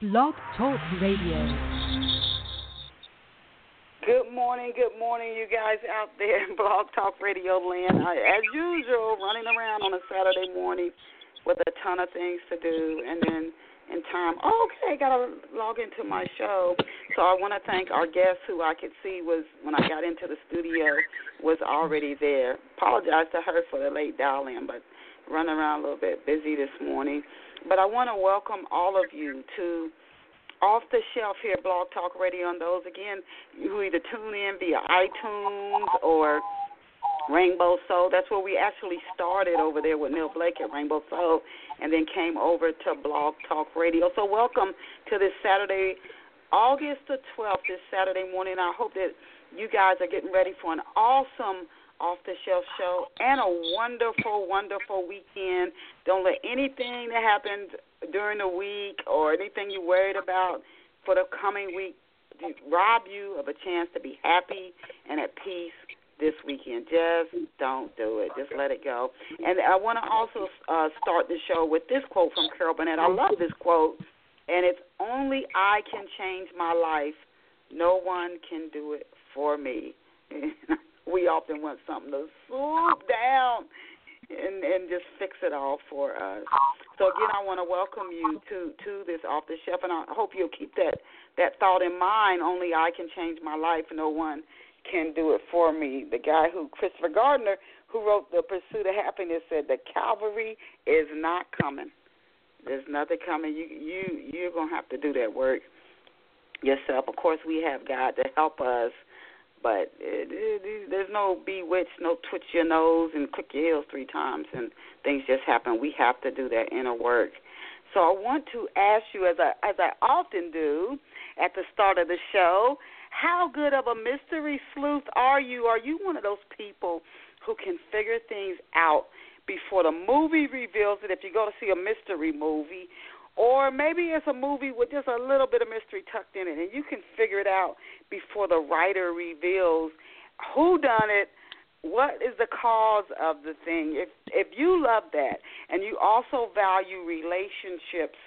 Blog Talk Radio. Good morning, good morning, you guys out there in Blog Talk Radio land. I, as usual, running around on a Saturday morning with a ton of things to do, and then in time, oh, okay, gotta log into my show. So I want to thank our guest, who I could see was when I got into the studio was already there. Apologize to her for the late dial in, but running around a little bit busy this morning. But I want to welcome all of you to Off the Shelf here, Blog Talk Radio. And those, again, who either tune in via iTunes or Rainbow Soul. That's where we actually started over there with Neil Blake at Rainbow Soul and then came over to Blog Talk Radio. So, welcome to this Saturday, August the 12th, this Saturday morning. I hope that you guys are getting ready for an awesome off the shelf show and a wonderful, wonderful weekend. Don't let anything that happened during the week or anything you're worried about for the coming week rob you of a chance to be happy and at peace this weekend. Just don't do it. Just let it go. And I want to also uh, start the show with this quote from Carol Burnett. I love this quote, and it's only I can change my life. No one can do it for me. we often want something to swoop down and and just fix it all for us. So again, I want to welcome you to to this off the shelf, and I hope you'll keep that that thought in mind. Only I can change my life. No one can do it for me. The guy who Christopher Gardner, who wrote The Pursuit of Happiness, said the Calvary is not coming. There's nothing coming. You you you're gonna have to do that work yourself. Of course, we have God to help us but it, it, there's no bewitch, no twitch your nose and click your heels three times and things just happen. We have to do that inner work. So I want to ask you, as I as I often do at the start of the show, how good of a mystery sleuth are you? Are you one of those people who can figure things out before the movie reveals it? If you go to see a mystery movie, or maybe it's a movie with just a little bit of mystery tucked in it, and you can figure it out before the writer reveals who done it, what is the cause of the thing. If if you love that, and you also value relationships,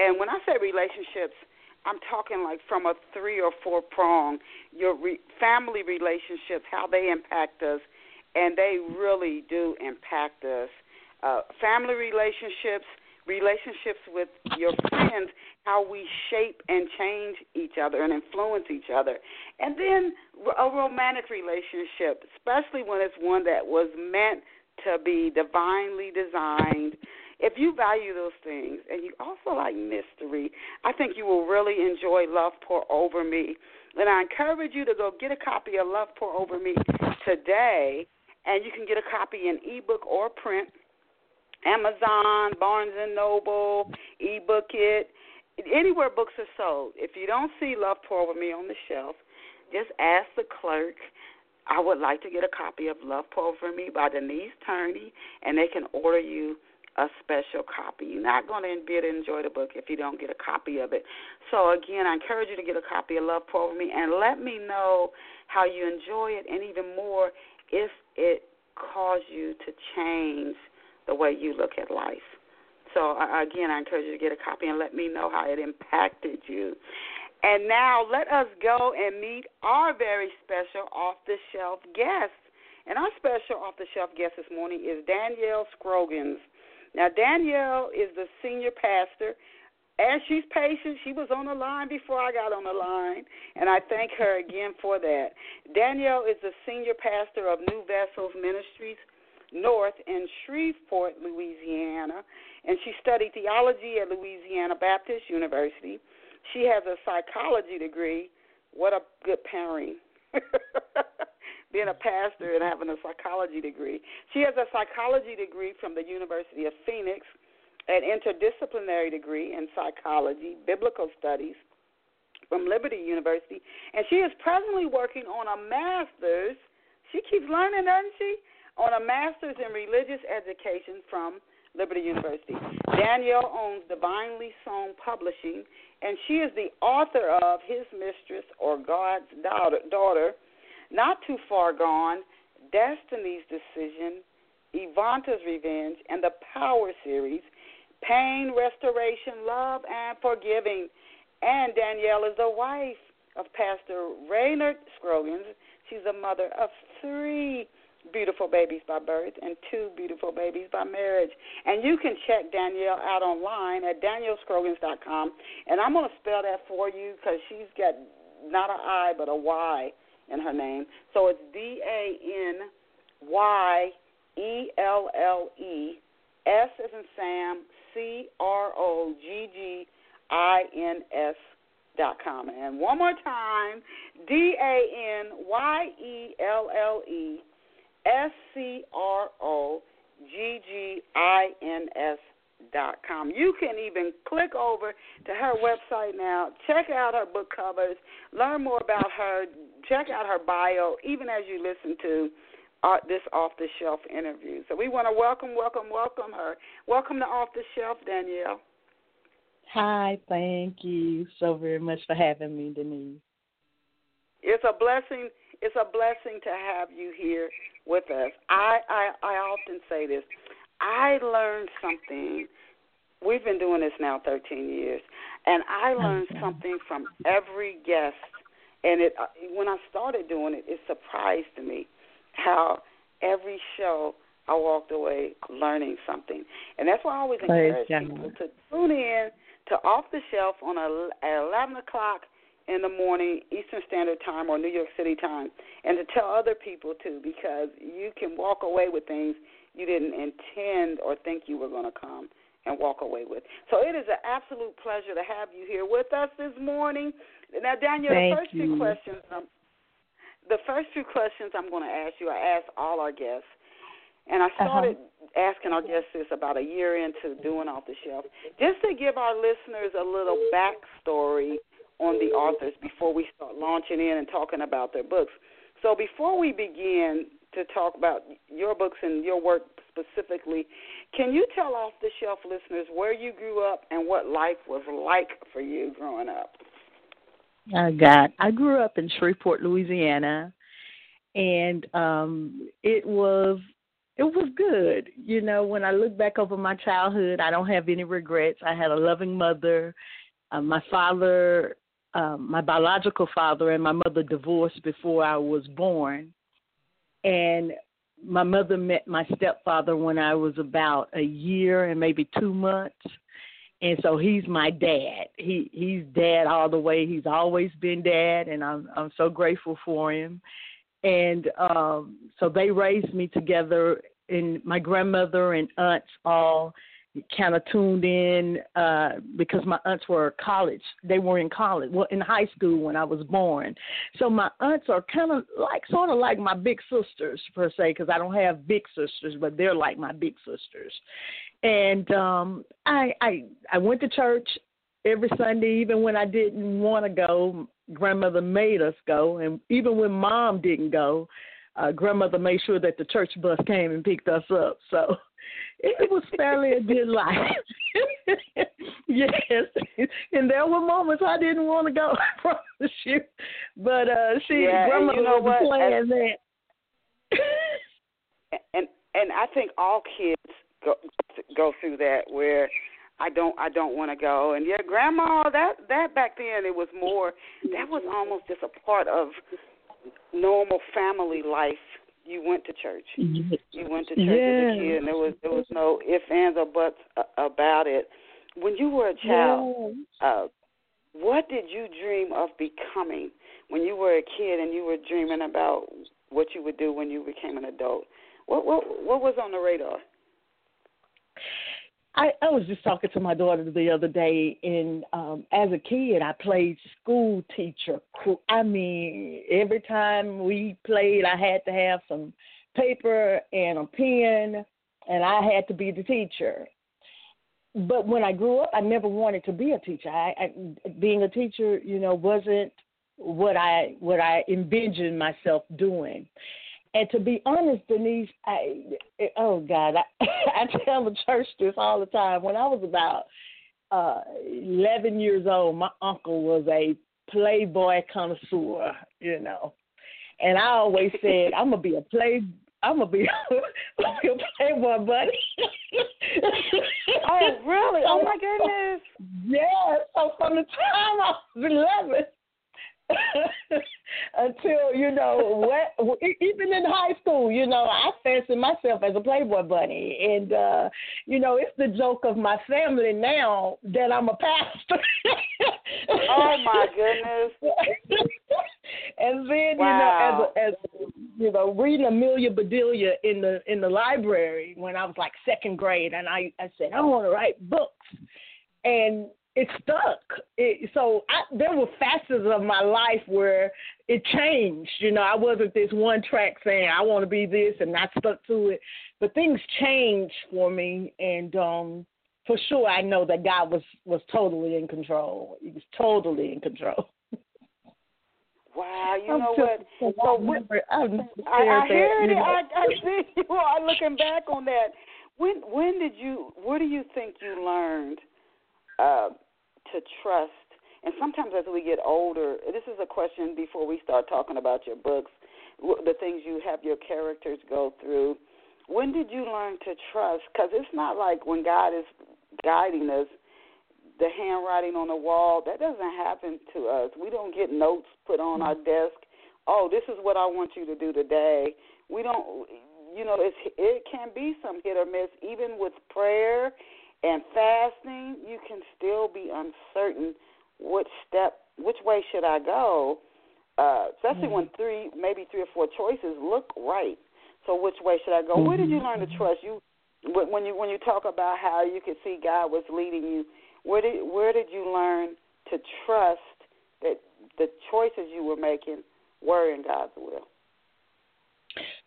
and when I say relationships, I'm talking like from a three or four prong. Your re- family relationships, how they impact us, and they really do impact us. Uh, family relationships relationships with your friends, how we shape and change each other and influence each other. And then a romantic relationship, especially when it's one that was meant to be divinely designed. If you value those things and you also like mystery, I think you will really enjoy Love Pour Over Me. And I encourage you to go get a copy of Love Pour Over Me today, and you can get a copy in ebook or print Amazon, Barnes and Noble, ebook it, anywhere books are sold. If you don't see Love Pour Over Me on the shelf, just ask the clerk. I would like to get a copy of Love Pour Over Me by Denise Turney, and they can order you a special copy. You're not going to be able to enjoy the book if you don't get a copy of it. So again, I encourage you to get a copy of Love Pour Over Me, and let me know how you enjoy it, and even more if it caused you to change the way you look at life. So again, I encourage you to get a copy and let me know how it impacted you. And now let us go and meet our very special off the shelf guest. And our special off the shelf guest this morning is Danyelle Scroggins. Now, Danyelle is the senior pastor. As she's patient, she was on the line before I got on the line, and I thank her again for that. Danyelle is the senior pastor of New Vessels Ministries North in Shreveport, Louisiana, and she studied theology at Louisiana Baptist University. She has a psychology degree. What a good pairing. Being a pastor and having a psychology degree. She has a psychology degree from the University of Phoenix, an interdisciplinary degree in psychology, biblical studies from Liberty University, and she is presently working on a master's. She keeps learning, doesn't she? On a master's in religious education from Liberty University. Danyelle owns Divinely Sown Publishing, and she is the author of His Mistress or God's Daughter, daughter Not Too Far Gone, Destiny's Decision, Evonta's Revenge, and the Power series, pain restoration, love, and forgiving. And Danyelle is the wife of Pastor Reynard Scroggins. She's a mother of three beautiful babies by birth and two beautiful babies by marriage. And you can check Danyelle out online at danyellescroggins.com. And I'm going to spell that for you because she's got not an I, but a Y in her name. So it's D A N Y E L L E S as in Sam C R O G G I N S dot com. And one more time, D A N Y E L L E S C R O G G I N S dot com. You can even click over to her website now, check out her book covers, learn more about her, check out her bio, even as you listen to uh, this off the shelf interview. So we want to welcome, welcome, welcome her. Welcome to Off the Shelf, Danyelle. Hi, thank you so very much for having me, Denise. It's a blessing. It's a blessing to have you here with us. I, I I often say this. I learned something. We've been doing this now 13 years, and I learned something from every guest. And it uh, when I started doing it, it surprised me how every show I walked away learning something. And that's why I always encourage people to tune in to Off the Shelf on a, at 11 o'clock in the morning Eastern Standard Time or New York City time, and to tell other people too, because you can walk away with things you didn't intend or think you were going to come and walk away with. So it is an absolute pleasure to have you here with us this morning. Now, Daniel, Thank the first you. few questions, um, the first few questions I'm going to ask you, I ask all our guests. And I started uh-huh. asking our guests this about a year into doing off the shelf, just to give our listeners a little backstory on the authors before we start launching in and talking about their books. So before we begin to talk about your books and your work specifically, can you tell off the shelf listeners where you grew up and what life was like for you growing up? Oh God, I grew up in Shreveport, Louisiana, and um it was it was good. You know, when I look back over my childhood, I don't have any regrets. I had a loving mother. Uh, my father, um, my biological father, and my mother divorced before I was born. And my mother met my stepfather when I was about a year and maybe two months. And so he's my dad. He he's dad all the way. He's always been dad and I'm I'm so grateful for him and um so they raised me together and my grandmother and aunts all kind of tuned in uh because my aunts were college they were in college well in high school when i was born. So my aunts are kind of like sort of like my big sisters per se because i don't have big sisters but they're like my big sisters. And um i i i went to church every sunday even when i didn't want to go. Grandmother made us go, and even when mom didn't go, uh, grandmother made sure that the church bus came and picked us up. So it was fairly a good life. yes, and there were moments I didn't want to go. I promise you, but uh, she yeah, grandmother you know was what? playing that. and and I think all kids go go through that where I don't I don't want to go. And yeah, grandma, that that back then it was more that was almost just a part of normal family life. You went to church. You went to church yeah. as a kid, and there was there was no ifs ands or buts about it. When you were a child, yeah. uh, what did you dream of becoming when you were a kid and you were dreaming about what you would do when you became an adult? What what what was on the radar? I, I was just talking to my daughter the other day, and um, as a kid, I played school teacher. I mean, every time we played, I had to have some paper and a pen, and I had to be the teacher. But when I grew up, I never wanted to be a teacher. I, I being a teacher, you know, wasn't what I what I envisioned myself doing. And to be honest, Denise, I oh God, I, I tell the church this all the time. When I was about uh, 11 years old, my uncle was a playboy connoisseur, you know, and I always said I'm gonna be a play. I'm gonna be a Playboy bunny. oh really? Oh my goodness. Yeah. So from the time I was eleven until you know what even in high school you know i fancy myself as a playboy bunny. And uh you know it's the joke of my family now that i'm a pastor. Oh my goodness. And then wow. you know as as you know reading amelia bedelia in the in the library when i was like second grade and i i said i want to write books. And it stuck. It, so I, there were facets of my life where it changed. You know, I wasn't this one track saying I want to be this and I stuck to it. But things changed for me, and um, for sure, I know that God was was totally in control. He was totally in control. Wow, you I'm know what? So never, I've never I, I hear it. You know. I, I see you are looking back on that. When when did you? What do you think you learned? Uh, to trust. And sometimes as we get older, this is a question before we start talking about your books, the things you have your characters go through. When did you learn to trust? Because it's not like when God is guiding us, the handwriting on the wall, that doesn't happen to us. We don't get notes put on our desk. Oh, this is what I want you to do today. We don't, you know, it's, it can be some hit or miss, even with prayer and fasting, you can still be uncertain which step, which way should I go, uh, especially mm-hmm. when three, maybe three or four choices look right. So which way should I go? Mm-hmm. Where did you learn to trust? You when you when you talk about how you could see God was leading you, where did where did you learn to trust that the choices you were making were in God's will?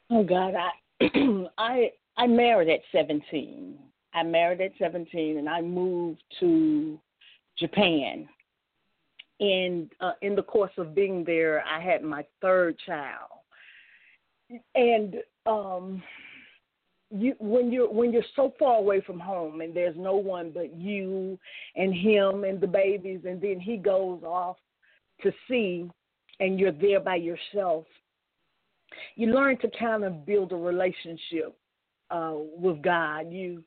Oh God, I I I married at seventeen. I married at 17 and I moved to Japan. And uh, in the course of being there, I had my third child. And um, you, when you're when you're so far away from home and there's no one but you and him and the babies, and then he goes off to sea, and you're there by yourself, you learn to kind of build a relationship uh, with God. You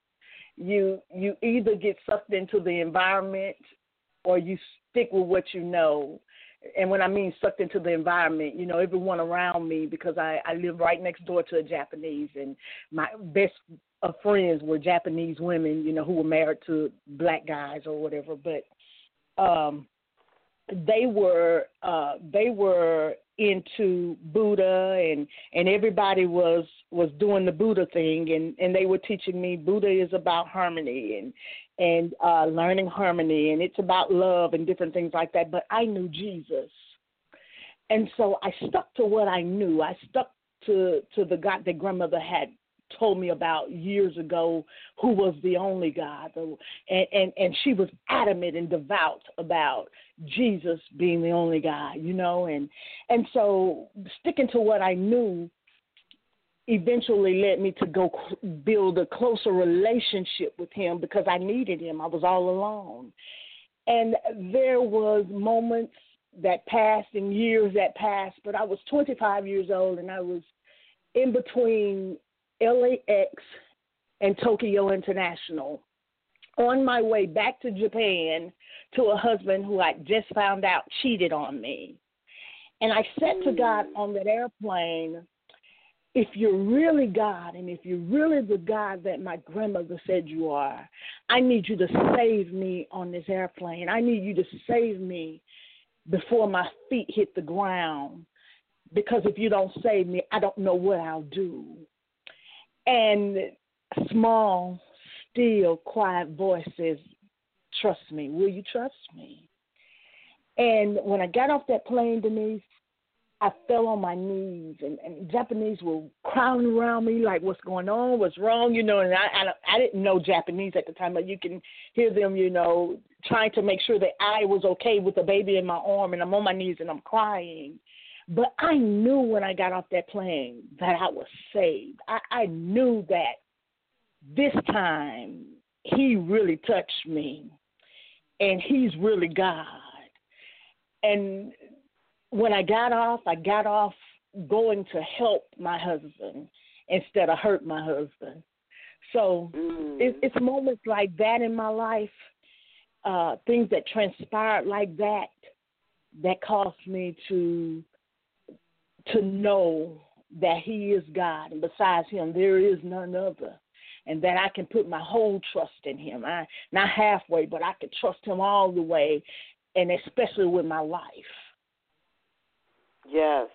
you you either get sucked into the environment or you stick with what you know. And when I mean sucked into the environment, you know, everyone around me because I, I live right next door to a Japanese and my best of friends were Japanese women, you know, who were married to black guys or whatever. But um they were uh they were into Buddha and and everybody was was doing the Buddha thing and and they were teaching me Buddha is about harmony and and uh learning harmony and it's about love and different things like that but I knew Jesus. And so I stuck to what I knew. I stuck to to the God that grandmother had told me about years ago who was the only God. And, and, and she was adamant and devout about Jesus being the only God, you know, and and so sticking to what I knew eventually led me to go build a closer relationship with him because I needed him. I was all alone. And there was moments that passed and years that passed, but I was 25 years old and I was in between LAX and Tokyo International on my way back to Japan to a husband who I just found out cheated on me. And I said to God mm. on that airplane, if you're really God and if you're really the God that my grandmother said you are, I need you to save me on this airplane. I need you to save me before my feet hit the ground. Because if you don't save me, I don't know what I'll do. And small, still, quiet voice says, Trust me. Will you trust me? And when I got off that plane, Denise, I fell on my knees, and, and Japanese were crowding around me like, "What's going on? What's wrong?" You know, and I, I I didn't know Japanese at the time, but you can hear them, you know, trying to make sure that I was okay with the baby in my arm, and I'm on my knees and I'm crying. But I knew when I got off that plane that I was saved. I, I knew that this time he really touched me and he's really God. And when I got off, I got off going to help my husband. instead of hurt my husband. So mm. it, it's moments like that in my life, uh, things that transpired like that, that caused me to to know that He is God, and besides Him, there is none other and that I can put my whole trust in Him. I not halfway, but I can trust Him all the way, and especially with my life. Yes,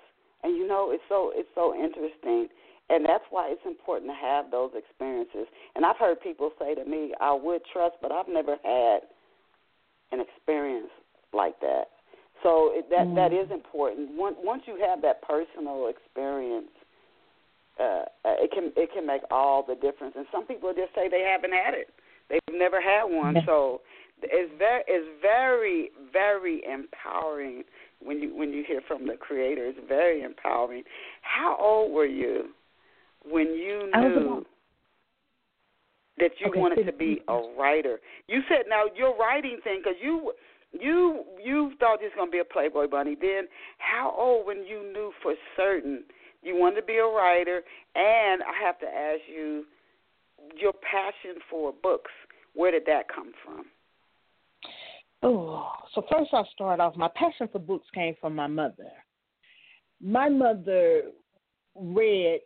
and you know it's so it's so interesting, and that's why it's important to have those experiences. And I've heard people say to me, "I would trust, but I've never had an experience like that." So it, that mm. that is important. Once once you have that personal experience uh, it can it can make all the difference. And some people just say they haven't had it; they've never had one. So it's very it's very very empowering when you when you hear from the Creator. It's very empowering. How old were you when you knew? That you okay. wanted to be a writer. You said now your writing thing because you you you thought you was gonna be a Playboy bunny. Then how old when you knew for certain you wanted to be a writer, and I have to ask you your passion for books. Where did that come from? Oh, so first I'll start off. My passion for books came from my mother. My mother read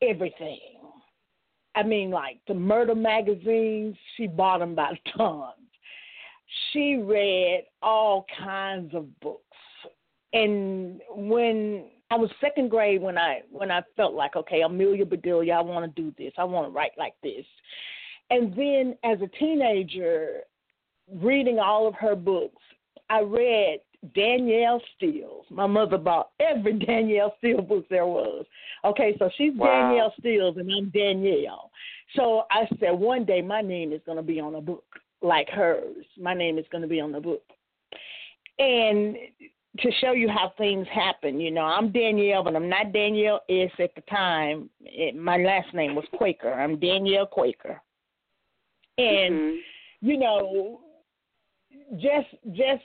everything. I mean, like the murder magazines, she bought them by the tons. She read all kinds of books. And when I was second grade when I when I felt like okay, Amelia Bedelia, I want to do this. I want to write like this. And then as a teenager, reading all of her books, I read Danielle Steels. My mother bought every Danielle Steele book there was. Okay, so she's wow. Danielle Steele and I'm Danyelle. So I said one day my name is going to be on a book like hers. My name is going to be on the book. And to show you how things happen. You know, I'm Danyelle, but I'm not Danielle S. At the time, it, my last name was Quaker. I'm Danyelle Quaker, and mm-hmm. you know, just just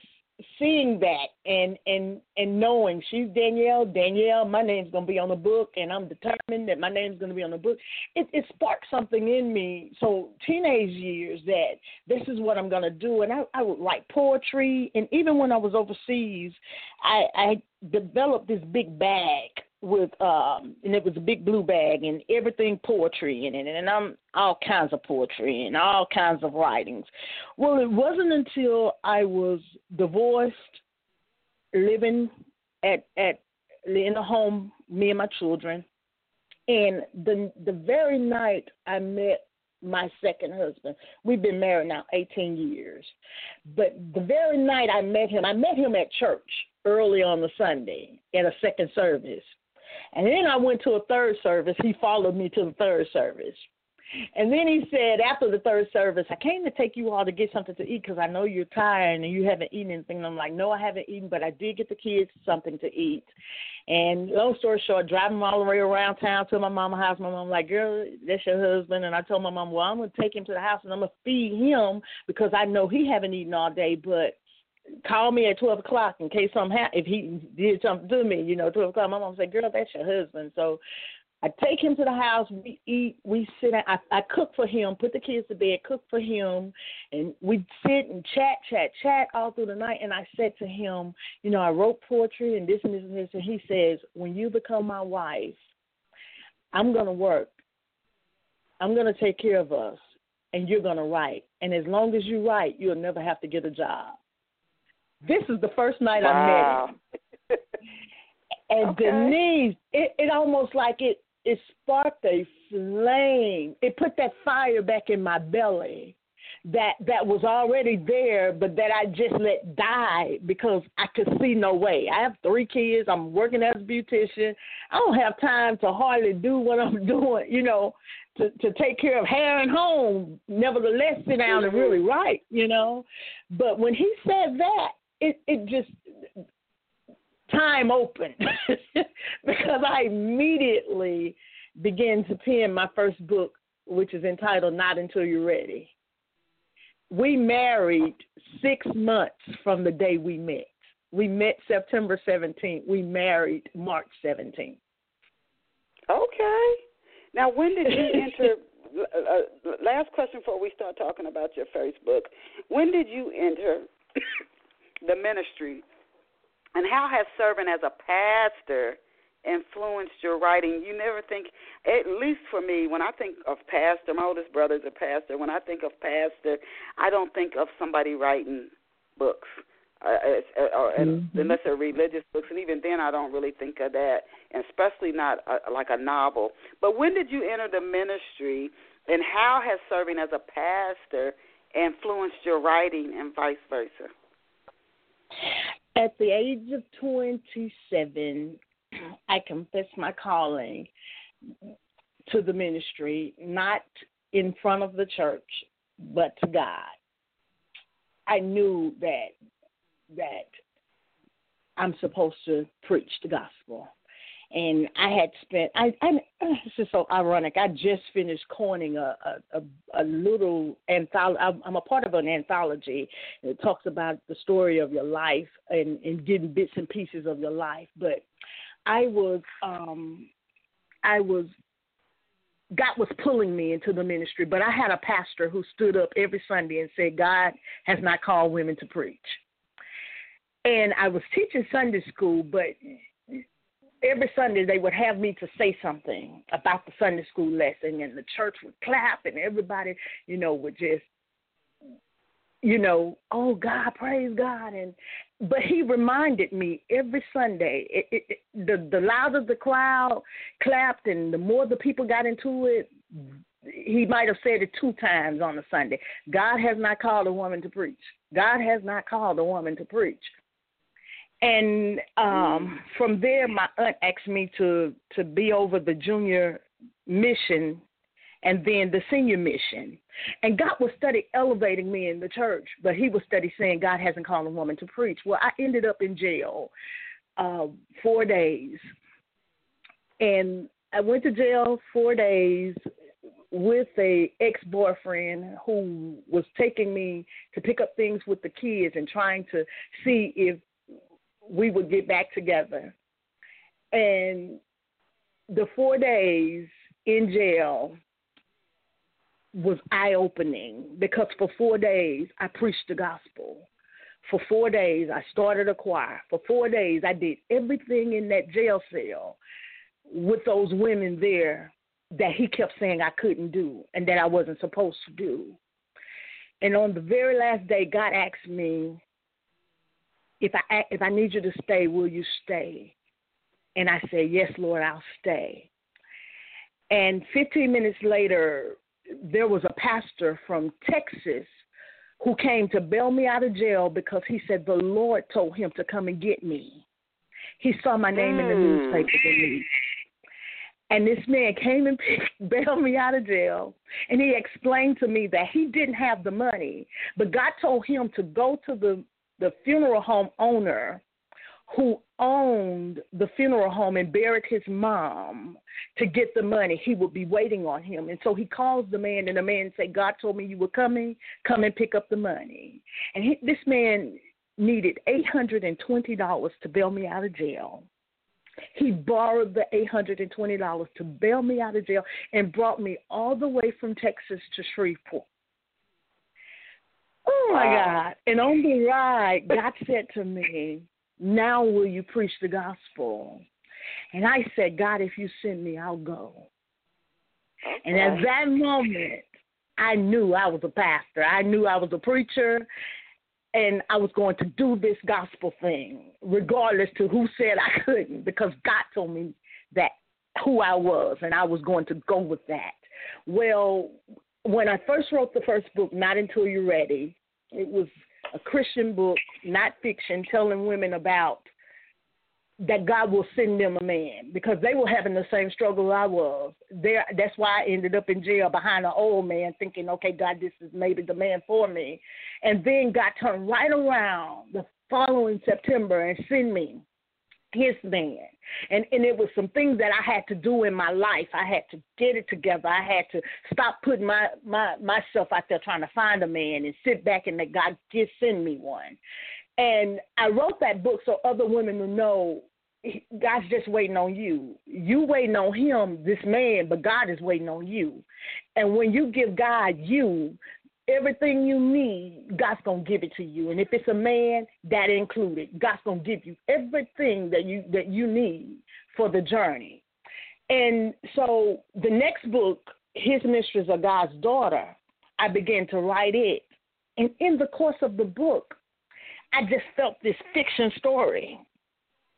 seeing that and and and knowing she's Danielle, Danielle, my name's gonna be on the book, and I'm determined that my name's gonna be on the book. It it sparked something in me. So teenage years that this is what I'm gonna do, and I I would write poetry, and even when I was overseas, I I developed this big bag with um and it was a big blue bag and everything poetry in it and I'm all kinds of poetry and all kinds of writings. Well, it wasn't until I was divorced, living at at in a home, me and my children, and the the very night I met my second husband. We've been married now 18 years. But the very night I met him, I met him at church early on the Sunday in a second service. And then I went to a third service. He followed me to the third service. And then he said, after the third service, I came to take you all to get something to eat because I know you're tired and you haven't eaten anything. And I'm like, no, I haven't eaten, but I did get the kids something to eat. And long story short, driving all the way around town to my mama's house. My mom like, girl, that's your husband. And I told my mom, well, I'm gonna take him to the house and I'm gonna feed him because I know he haven't eaten all day, but call me at twelve o'clock in case something happened. If he did something to me, you know, twelve o'clock. My mom said, "Girl, that's your husband." So I take him to the house. We eat. We sit. I I cook for him. Put the kids to bed. Cook for him, and we sit and chat, chat, chat all through the night. And I said to him, you know, I wrote poetry and this and this and this. And he says, when you become my wife, I'm gonna work. I'm gonna take care of us, and you're gonna write. And as long as you write, you'll never have to get a job. This is the first night wow. I met him. and okay. Denise, it, it almost like it it sparked a flame. It put that fire back in my belly that that was already there, but that I just let die because I could see no way. I have three kids. I'm working as a beautician. I don't have time to hardly do what I'm doing. You know, to to take care of hair and home. Nevertheless, sit down and really mm-hmm. write. You know, but when he said that, it it just time opened because I immediately began to pen my first book, which is entitled Not Until You're Ready. We married six months from the day we met. We met September 17th. We married March 17th. Okay. Now, when did you enter? uh, last question before we start talking about your first book. When did you enter the ministry, and how has serving as a pastor influenced your writing? You never think, at least for me, when I think of pastor, my oldest brother is a pastor. When I think of pastor, I don't think of somebody writing books. Uh, uh, mm-hmm. unless they're religious books, and even then, I don't really think of that, and especially not a, like a novel. But when did you enter the ministry, and how has serving as a pastor influenced your writing, and vice versa? At the age of 27, I confessed my calling to the ministry, not in front of the church, but to God. I knew that that I'm supposed to preach the gospel. And I had spent I, I this is so ironic. I just finished coining a a, a, a little anthology. I'm a part of an anthology that talks about the story of your life and, and getting bits and pieces of your life. But I was um I was God was pulling me into the ministry, but I had a pastor who stood up every Sunday and said, God has not called women to preach and I was teaching Sunday school, but every Sunday they would have me to say something about the Sunday school lesson, and the church would clap, and everybody, you know, would just, you know, oh God, praise God, and but he reminded me every Sunday. It, it, it, the the louder the crowd clapped, and the more the people got into it, he might have said it two times on a Sunday. God has not called a woman to preach. God has not called a woman to preach and um, from there, my aunt asked me to to be over the junior mission and then the senior mission. And God was study elevating me in the church, but He was study saying God hasn't called a woman to preach. Well, I ended up in jail uh, four days, and I went to jail four days with a ex boyfriend who was taking me to pick up things with the kids and trying to see if we would get back together. And the four days in jail was eye opening because for four days I preached the gospel. For four days I started a choir. For four days I did everything in that jail cell with those women there that he kept saying I couldn't do and that I wasn't supposed to do. And on the very last day, God asked me if I if I need you to stay, will you stay? And I said, Yes, Lord, I'll stay. And 15 minutes later, there was a pastor from Texas who came to bail me out of jail because he said the Lord told him to come and get me. He saw my name mm. in the hmm. newspaper the And this man came and bailed me out of jail. And he explained to me that he didn't have the money, but God told him to go to the the funeral home owner who owned the funeral home and buried his mom to get the money, he would be waiting on him. And so he calls the man, and the man say, "God told me you were coming. Come and pick up the money." And he, this man needed eight hundred and twenty dollars to bail me out of jail. He borrowed the eight hundred and twenty dollars to bail me out of jail and brought me all the way from Texas to Shreveport. Oh my God. And on the ride, God said to me, Now will you preach the gospel? And I said, God, if you send me, I'll go. Okay. And at that moment, I knew I was a pastor. I knew I was a preacher and I was going to do this gospel thing, regardless to who said I couldn't, because God told me that who I was, and I was going to go with that. Well, when I first wrote the first book, Not Until You're Ready, it was a Christian book, not fiction, telling women about that God will send them a man because they were having the same struggle I was. There, that's why I ended up in jail behind an old man, thinking, okay, God, this is maybe the man for me. And then God turned right around the following September and sent me his man. And and it was some things that I had to do in my life. I had to get it together. I had to stop putting my, my myself out there trying to find a man and sit back and let God just send me one. And I wrote that book so other women would know God's just waiting on you. You waiting on him, this man, but God is waiting on you. And when you give God you, everything you need, God's gonna give it to you. And if it's a man, that included, God's gonna give you everything that you that you need for the journey. And so the next book, His Mistress or God's Daughter, I began to write it. And in the course of the book, I just felt this fiction story.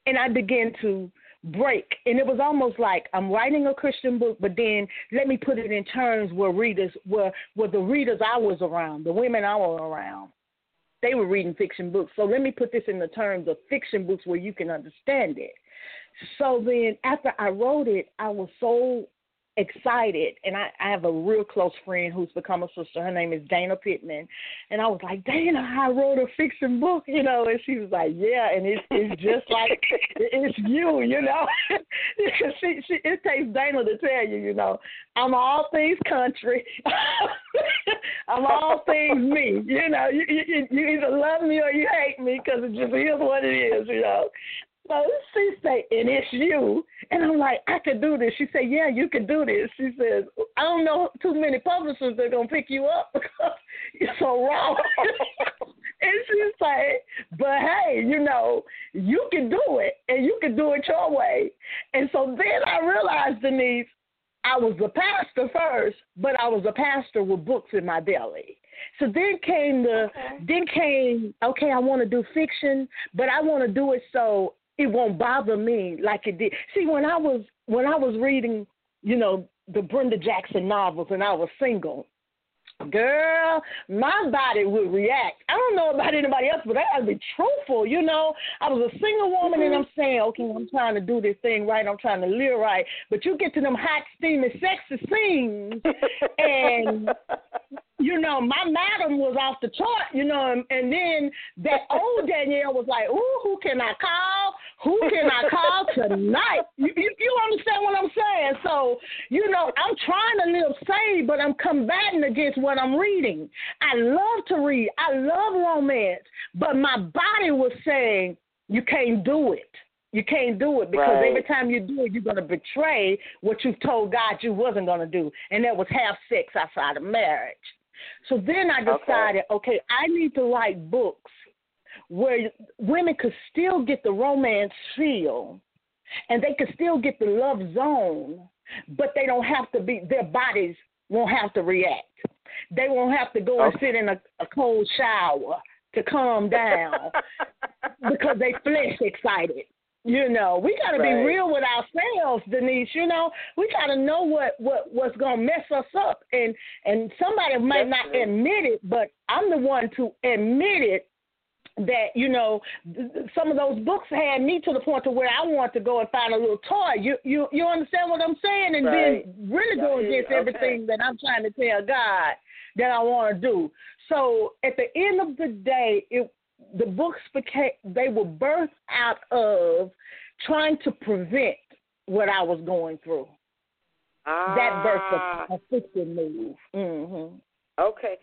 And I began to break. And it was almost like I'm writing a Christian book, but then let me put it in terms where readers were were the readers I was around, the women I was around. They were reading fiction books. So let me put this in the terms of fiction books where you can understand it. So then after I wrote it, I was so excited and I, I have a real close friend who's become a sister. Her name is Dana Pittman. And I was like, Dana, I wrote a fiction book, you know, and she was like, Yeah, and it's it's just like it's you, you know. she, she it takes Dana to tell you, you know, I'm all things country. I'm all things me. You know, you, you you either love me or you hate me because it just is what it is, you know. So she say, and it's you. And I'm like, I could do this. She said, Yeah, you can do this. She says, I don't know too many publishers that are gonna pick you up because you're so wrong. and she's like, But hey, you know, you can do it and you can do it your way. And so then I realized Denise, I was a pastor first, but I was a pastor with books in my belly. So then came the okay. then came okay, I want to do fiction, but I want to do it so it won't bother me like it did. See, when I was when I was reading, you know, the Brenda Jackson novels and I was single, girl, my body would react. I don't know about anybody else, but I gotta be truthful, you know. I was a single woman mm-hmm. and I'm saying, okay, I'm trying to do this thing right, I'm trying to live right. But you get to them hot, steamy, sexy scenes and you know, my madam was off the chart, you know, and, and then that old Danyelle was like, Ooh, who can I call? Who can I call tonight? You, you, you understand what I'm saying? So, you know, I'm trying to live saved, but I'm combating against what I'm reading. I love to read. I love romance, but my body was saying, you can't do it. You can't do it because right. every time you do it, you're going to betray what you've told God you wasn't going to do, and that was have sex outside of marriage. So then I decided, okay, okay I need to write books where women could still get the romance feel and they could still get the love zone, but they don't have to be, their bodies won't have to react. They won't have to go okay. and sit in a, a cold shower to calm down because they flesh excited. You know, we got to right. be real with ourselves, Denise. You know, we got to know what what what's gonna mess us up, and and somebody might That's not true. admit it, but I'm the one to admit it that you know some of those books had me to the point to where I want to go and find a little toy. You you you understand what I'm saying? And right. then really go against okay. everything that I'm trying to tell God that I want to do. So at the end of the day, it the books became they were birthed out of trying to prevent what I was going through. Ah. That birth a fiction move. Mm-hmm. Okay.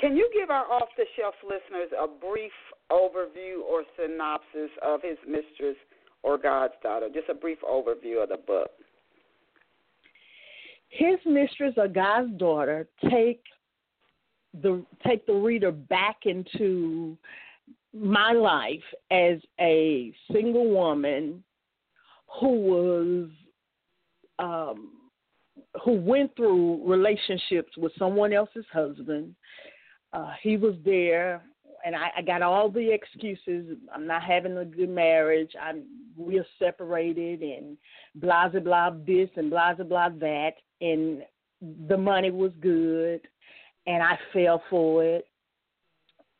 Can you give our off the shelf listeners a brief overview or synopsis of his mistress or God's daughter? Just a brief overview of the book. His mistress or God's daughter take the take the reader back into my life as a single woman who was um, who went through relationships with someone else's husband. Uh, he was there, and I, I got all the excuses. I'm not having a good marriage. I'm we're separated, and blah blah blah this and blah blah blah that. And the money was good, and I fell for it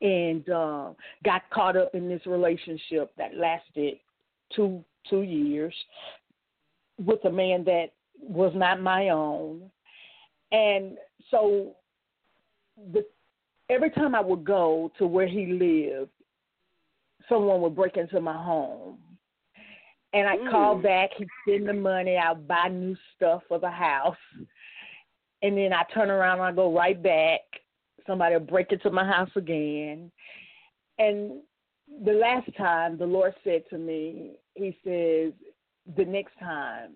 and uh, got caught up in this relationship that lasted two two years with a man that was not my own, and so the every time I would go to where he lived, someone would break into my home. And I mm. call back, he'd send the money, I'll buy new stuff for the house. And then I turn around and I go right back somebody will break into my house again. And the last time the Lord said to me, He says, the next time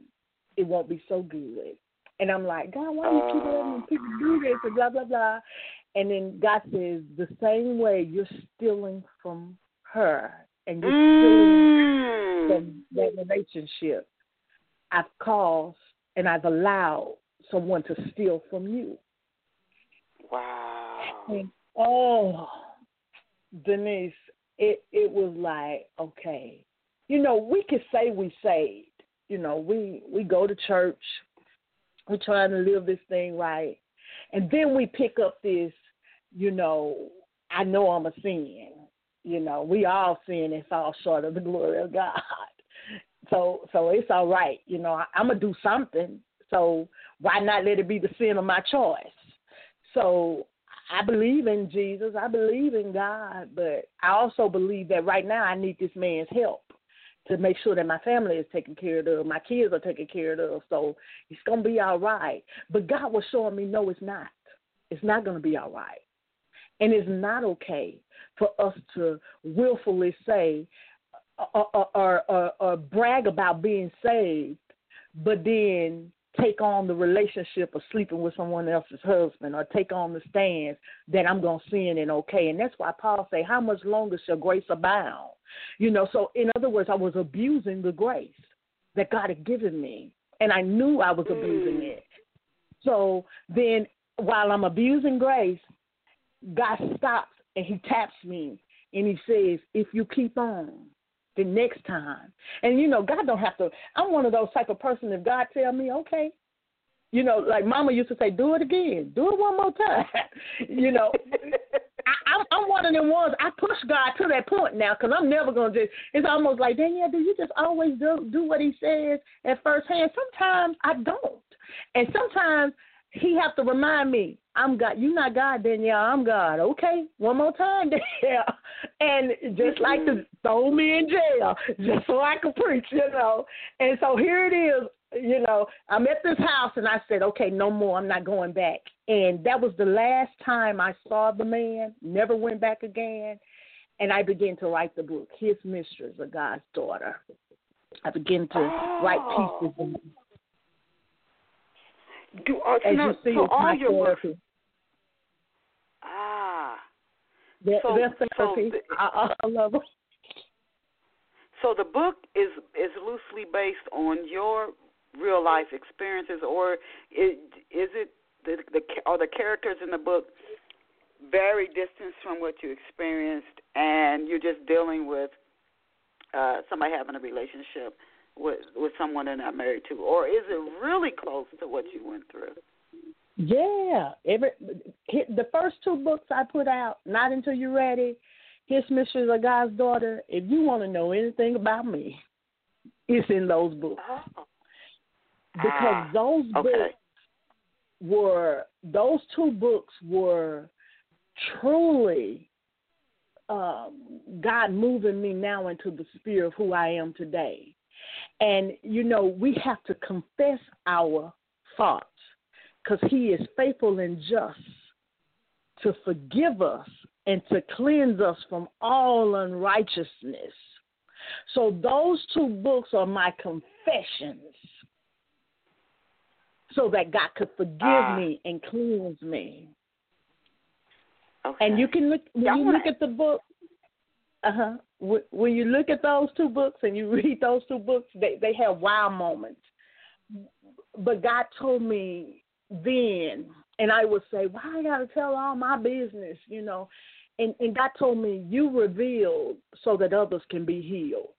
it won't be so good. And I'm like, God, why do you keep letting people do this and blah blah blah? And then God says, the same way you're stealing from her and you're mm. stealing from that relationship, I've caused and I've allowed someone to steal from you. Wow. And, oh, Denise, it it was like, okay. You know, we could say we saved. You know, we we go to church, we're trying to live this thing right. And then we pick up this, you know, I know I'm a sin. You know, we all sin and fall short of the glory of God. So so it's all right. You know, I, I'm gonna do something. So why not let it be the sin of my choice? So I believe in Jesus. I believe in God, but I also believe that right now I need this man's help to make sure that my family is taken care of, my kids are taken care of. So it's gonna be all right. But God was showing me, no, it's not. It's not gonna be all right, and it's not okay for us to willfully say or, or, or, or brag about being saved, but then take on the relationship of sleeping with someone else's husband or take on the stance that I'm going to sin and okay. And that's why Paul say, how much longer shall grace abound? You know, so in other words, I was abusing the grace that God had given me. And I knew I was abusing mm. it. So then while I'm abusing grace, God stops and he taps me and he says, if you keep on, the next time. And you know, God don't have to. I'm one of those type of person. If God tell me, okay, you know, like Mama used to say, do it again, do it one more time. you know, I, I'm, one of them ones. I push God to that point now because I'm never gonna just. It's almost like Danyelle, do you just always do do what He says at first hand? Sometimes I don't, and sometimes he have to remind me, I'm God. You not God, Danyelle. I'm God. Okay, one more time, Danyelle. And just like to mm-hmm. throw me in jail, just so I can preach, you know. And so here it is. You know, I'm at this house, and I said, okay, no more. I'm not going back. And that was the last time I saw the man. Never went back again. And I began to write the book, His Mistress, a God's Daughter. I began to oh. write pieces oh. Do uh, As you see, so all your work. Ah. They're, so, they're therapy. So the, I, I love them. So the book is is loosely based on your real life experiences, or is, is it the the are the characters in the book very distant from what you experienced, and you're just dealing with uh, somebody having a relationship with with someone they're not married to, or is it really close to what you went through? Yeah, every the first two books I put out, not until you're ready. His Mistress a God's Daughter. If you want to know anything about me, it's in those books oh. because ah, those okay. books were those two books were truly um, God moving me now into the sphere of who I am today. And, you know, we have to confess our faults because He is faithful and just to forgive us and to cleanse us from all unrighteousness. So, those two books are my confessions so that God could forgive uh, me and cleanse me. Okay. And you can look when you look at the book. Uh huh when you look at those two books and you read those two books, they they have wow moments. But God told me then, and I would say, "Why I gotta tell all my business?" You know, and and God told me, "You revealed so that others can be healed."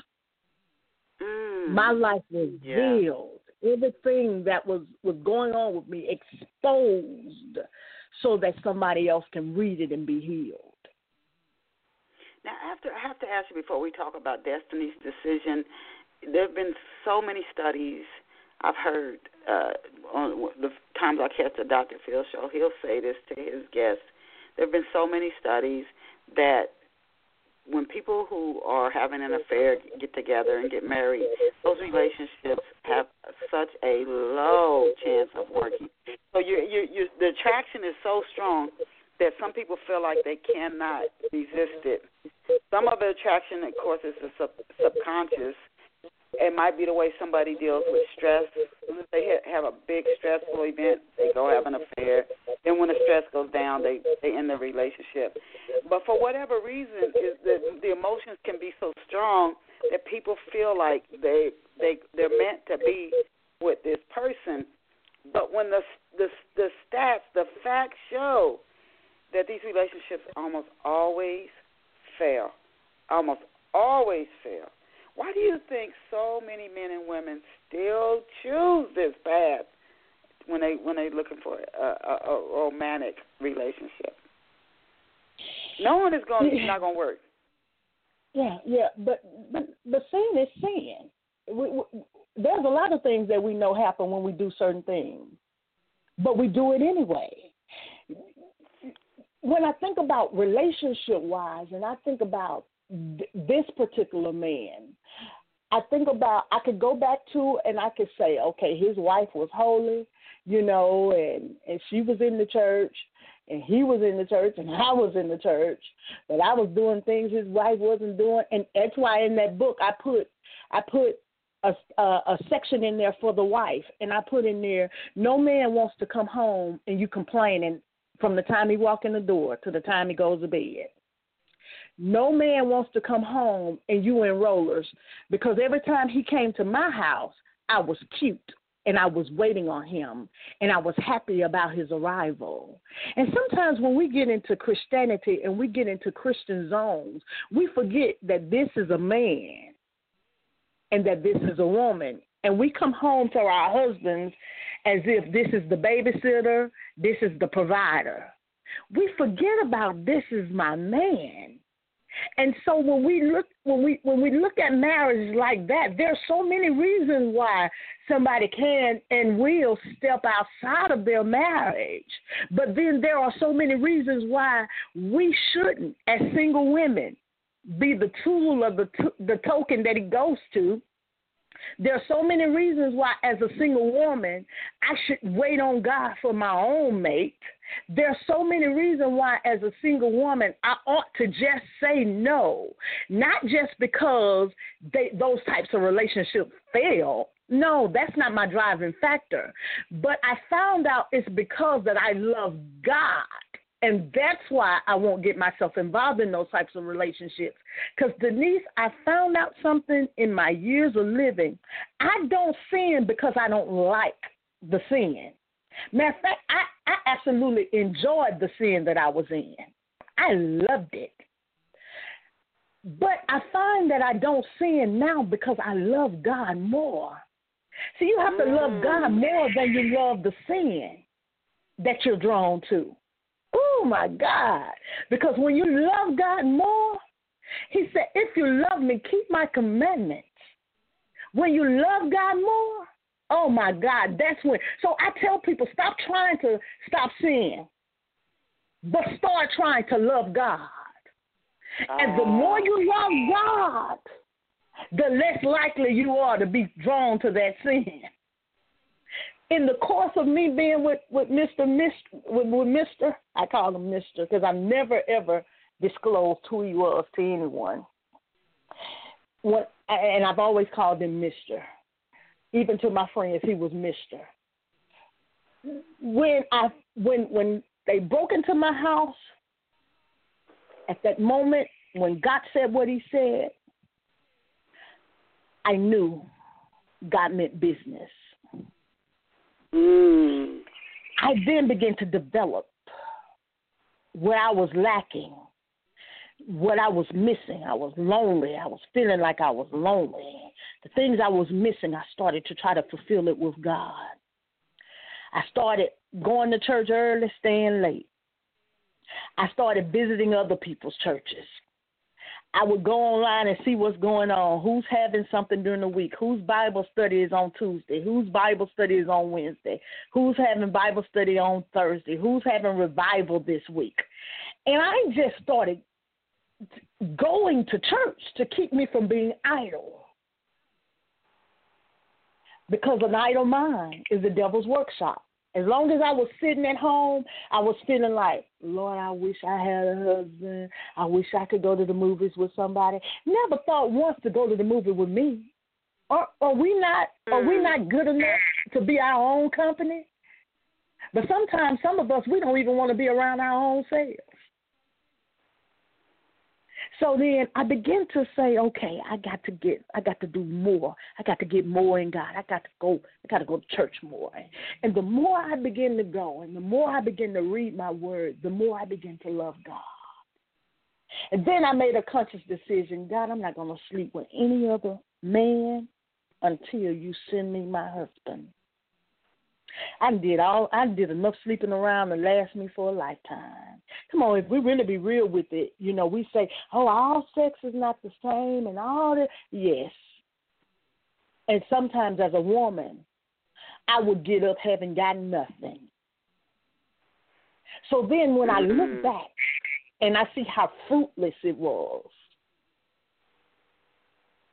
Mm. My life was yeah. healed. Everything that was was going on with me exposed, so that somebody else can read it and be healed. Now, after I have to ask you before we talk about Destiny's Decision, there have been so many studies I've heard uh, on the times I catch the Dr. Phil show. He'll say this to his guests. There have been so many studies that when people who are having an affair get together and get married, those relationships have such a low chance of working. So you you you the attraction is so strong that some people feel like they cannot resist it some of the attraction, of course, is the sub- subconscious. It might be the way somebody deals with stress. If they have a big stressful event, they go have an affair. Then when the stress goes down, they they end the relationship. But for whatever reason, is the the emotions can be so strong that people feel like they they they're meant to be with this person. But when the the the stats, the facts show that these relationships almost always fail, almost always fail. Why do you think so many men and women still choose this path when they when they're looking for a, a, a romantic relationship? No one is going it's not going to work. Yeah, yeah, but but but sin is sin. We, we, there's a lot of things that we know happen when we do certain things, but we do it anyway. When I think about relationship wise, and I think about th- this particular man, I think about I could go back to and I could say, okay, his wife was holy, you know, and and she was in the church, and he was in the church, and I was in the church, but I was doing things his wife wasn't doing, and that's why in that book I put I put a, a, a section in there for the wife, and I put in there, no man wants to come home and you complaining from the time he walk in the door to the time he goes to bed. No man wants to come home and you in rollers because every time he came to my house, I was cute and I was waiting on him and I was happy about his arrival. And sometimes when we get into Christianity and we get into Christian zones, we forget that this is a man and that this is a woman. And we come home to our husbands as if this is the babysitter, this is the provider. We forget about this is my man. And so when we look when we when we look at marriage like that, there are so many reasons why somebody can and will step outside of their marriage. But then there are so many reasons why we shouldn't, as single women, be the tool of the the token that he goes to. There are so many reasons why, as a single woman, I should wait on God for my own mate. There are so many reasons why, as a single woman, I ought to just say no, not just because they, those types of relationships fail. No, that's not my driving factor. But I found out it's because that I love God and that's why I won't get myself involved in those types of relationships. Because, Denise, I found out something in my years of living. I don't sin because I don't like the sin. Matter of fact, I, I absolutely enjoyed the sin that I was in, I loved it. But I find that I don't sin now because I love God more. So you have to love God mm. more than you love the sin that you're drawn to. Oh my God. Because when you love God more, He said, if you love me, keep my commandments. When you love God more, oh my God, that's when. So I tell people, stop trying to stop sin, but start trying to love God. And the ah. more you love God, the less likely you are to be drawn to that sin in the course of me being with with Mister Mister with, with Mister, I call him Mister because I never ever disclosed who he was to anyone. What and I've always called him Mister, even to my friends, he was Mister. When I when when they broke into my house, at that moment when God said what He said, I knew God meant business. Mm. I then began to develop where I was lacking, what I was missing. I was lonely. I was feeling like I was lonely. The things I was missing, I started to try to fulfill it with God. I started going to church early, staying late. I started visiting other people's churches. I would go online and see what's going on. Who's having something during the week? Whose Bible study is on Tuesday? Whose Bible study is on Wednesday? Who's having Bible study on Thursday? Who's having revival this week? And I just started going to church to keep me from being idle. Because an idle mind is the devil's workshop. As long as I was sitting at home, I was feeling like, Lord, I wish I had a husband. I wish I could go to the movies with somebody. Never thought once to go to the movie with me. Are, are we not? Are we mm. not good enough to be our own company? But sometimes some of us we don't even want to be around our own selves. So then I begin to say, okay, I got to get, I got to do more. I got to get more in God. I got to go, I got to go to church more. And the more I begin to go, and the more I begin to read my word, the more I begin to love God. And then I made a conscious decision, God, I'm not going to sleep with any other man until you send me my husband. I did all I did enough sleeping around to last me for a lifetime. Come on, if we really be real with it, you know, we say, Oh, all sex is not the same and all that yes. And sometimes as a woman, I would get up having gotten nothing. So then when I look Mm-hmm. back and I see how fruitless it was.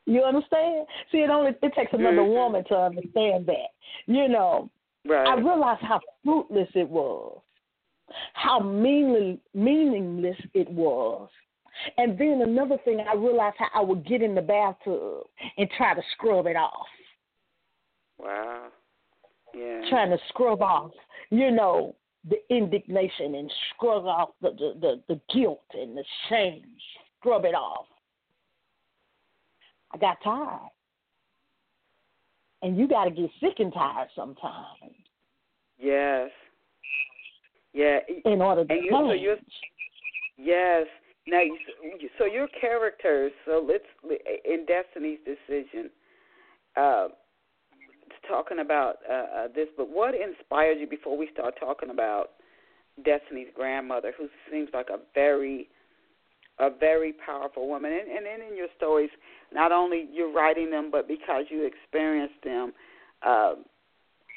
You understand? See, it only it takes another Mhm. woman to understand that. You know, Right. I realized how fruitless it was, how meaning, meaningless it was. And then another thing, I realized how I would get in the bathtub and try to scrub it off, wow. Yeah. trying to scrub off, you know, the indignation and scrub off the, the, the, the guilt and the shame, scrub it off. I got tired. And you got to get sick and tired sometimes Yes. Yeah. in order to And you, so you're, yes. Now, so your characters. So let's in Destiny's Decision. Uh, talking about uh, uh, this, but what inspired you before we start talking about Destiny's grandmother, who seems like a very, a very powerful woman, and, and in your stories, not only you're writing them, but because you experienced them, uh,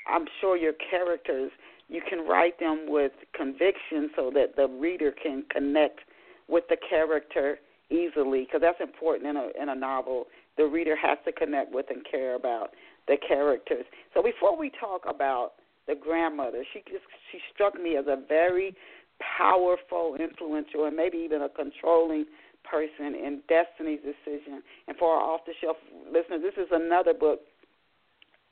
I'm sure your characters you can write them with conviction so that the reader can connect with the character easily because that's important in a in a novel. The reader has to connect with and care about the characters. So before we talk about the grandmother she just she struck me as a very powerful influential and maybe even a controlling person in destiny's decision and for our off the shelf listeners this is another book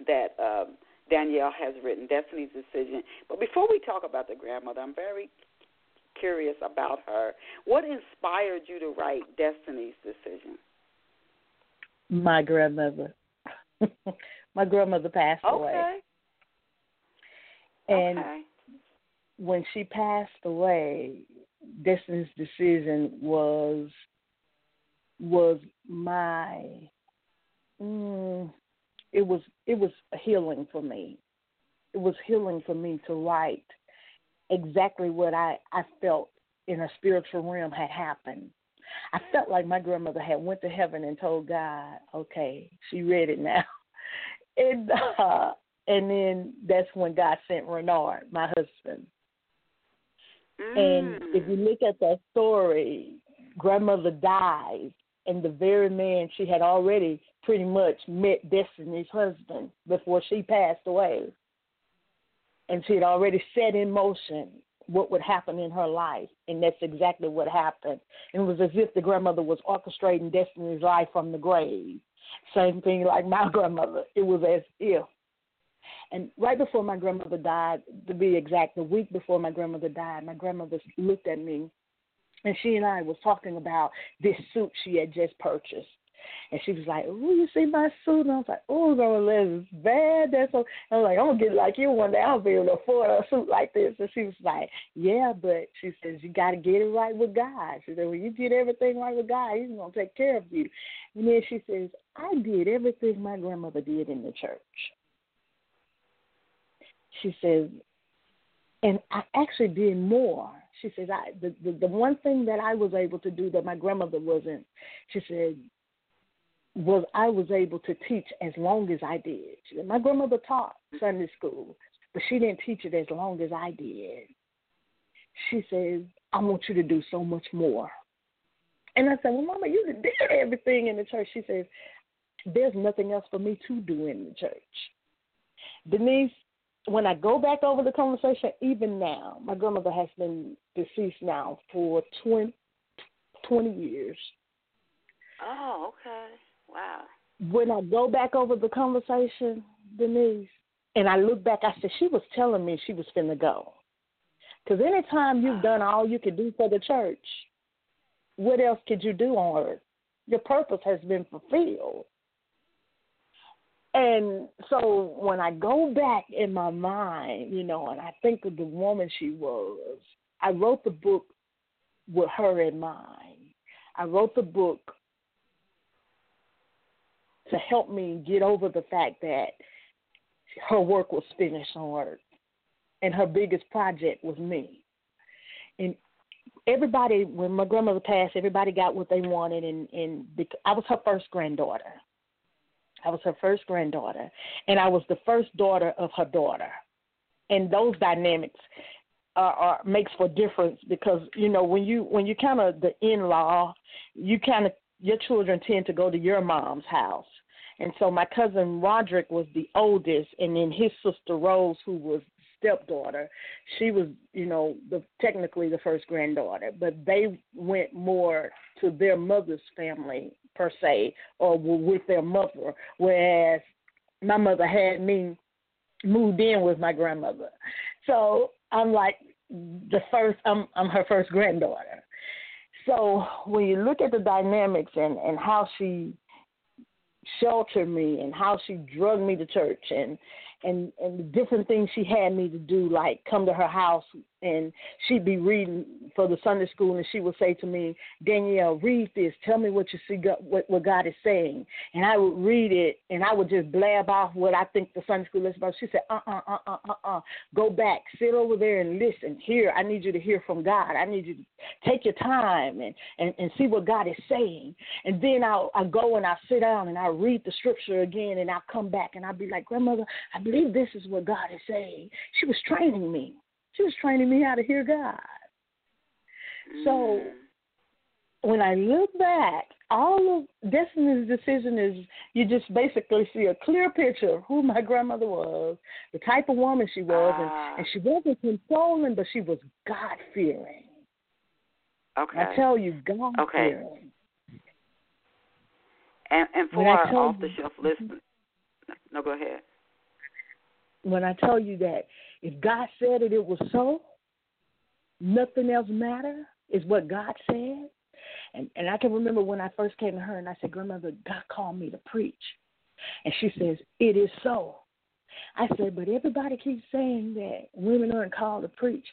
that um Danyelle has written, Destiny's Decision. But before we talk about the grandmother, I'm very curious about her. What inspired you to write Destiny's Decision? My grandmother. My grandmother passed away. Okay. And okay. When she passed away, Destiny's decision was was my mm, it was it was healing for me. It was healing for me to write exactly what I, I felt in a spiritual realm had happened. I felt like my grandmother had went to heaven and told God, "Okay, she read it now," and uh, and then that's when God sent Reynard, my husband. And if mm. you look at that story, grandmother dies, and the very man she had already pretty much met Destiny's husband before she passed away. And she had already set in motion what would happen in her life, and that's exactly what happened. And it was as if the grandmother was orchestrating Destiny's life from the grave. Same thing like my grandmother. It was as if. And right before my grandmother died, to be exact, the week before my grandmother died, my grandmother looked at me and she and I was talking about this suit she had just purchased. And she was like, "Oh, you see my suit?" And I was like, "Oh, Grandma, that's bad. That's so." I was like, "I'm gonna get like you one day. I'll be able to afford a suit like this." And she was like, "Yeah, but she says you got to get it right with God." She said, "When you get everything right with God, He's gonna take care of you." And then she says, "I did everything my grandmother did in the church." She says, and I actually did more. She says, I the, the the one thing that I was able to do that my grandmother wasn't. She said, was I was able to teach as long as I did. Said, my grandmother taught Sunday school, but she didn't teach it as long as I did. She says, I want you to do so much more. And I said, Well, Mama, you did everything in the church. She says, There's nothing else for me to do in the church. Denise, when I go back over the conversation, even now, my grandmother has been deceased now for 20, 20 years. Oh, okay. Wow. When I go back over the conversation, Denise, and I look back, I said, she was telling me she was finna go. Because anytime you've done all you could do for the church, what else could you do on earth? Your purpose has been fulfilled. And so when I go back in my mind, you know, and I think of the woman she was, I wrote the book with her in mind. I wrote the book to help me get over the fact that her work was finished on earth and her biggest project was me. And everybody, when my grandmother passed, everybody got what they wanted, and and I was her first granddaughter. I was her first granddaughter, and I was the first daughter of her daughter. And those dynamics are, are makes for difference because you know when you when you kind of the in law, you kind of your children tend to go to your mom's house. And so my cousin Roderick was the oldest, and then his sister Rose, who was stepdaughter, she was, you know, the technically the first granddaughter, but they went more to their mother's family per se, or with their mother, whereas my mother had me moved in with my grandmother. So I'm like the first I'm I'm her first granddaughter. So when you look at the dynamics and, and how she sheltered me and how she drugged me to church and and and the different things she had me to do, like come to her house and she'd be reading for the Sunday school, and she would say to me, Danyelle, read this. Tell me what you see, God, what, what God is saying. And I would read it, and I would just blab off what I think the Sunday school is about. She said, uh uh uh uh uh uh, go back, sit over there and listen. Here, I need you to hear from God. I need you to take your time and and, and see what God is saying. And then I'll I go and I sit down and I read the scripture again, and I'll come back and I'll be like, Grandmother, I believe this is what God is saying. She was training me. She was training me how to hear God. So mm. when I look back, all of Destiny's decision is you just basically see a clear picture of who my grandmother was, the type of woman she was, and, ah. and she wasn't controlling, but she was God fearing. Okay. I tell you, God okay. fearing. And and for our off the shelf listeners, no, go ahead. When I tell you that if God said it, it was so. Nothing else matter is what God said. And and I can remember when I first came to her and I said, Grandmother, God called me to preach. And she says, It is so. I said, But everybody keeps saying that women aren't called to preach.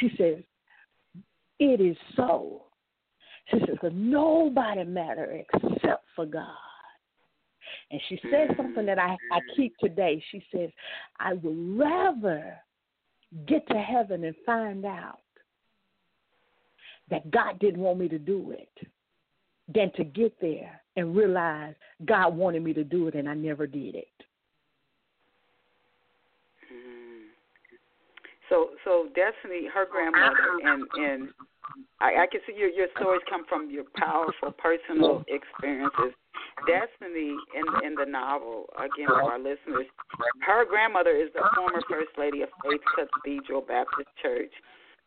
She says, It is so. She says, Because nobody matter except for God. And she said something that I, I keep today. She says, I would rather get to heaven and find out that God didn't want me to do it than to get there and realize God wanted me to do it and I never did it. Mm-hmm. So, so Destiny, her grandmother, and and I, I can see your your stories come from your powerful personal experiences Destiny in in the novel, again for our listeners, her grandmother is the former First Lady of Faith Cathedral Baptist Church,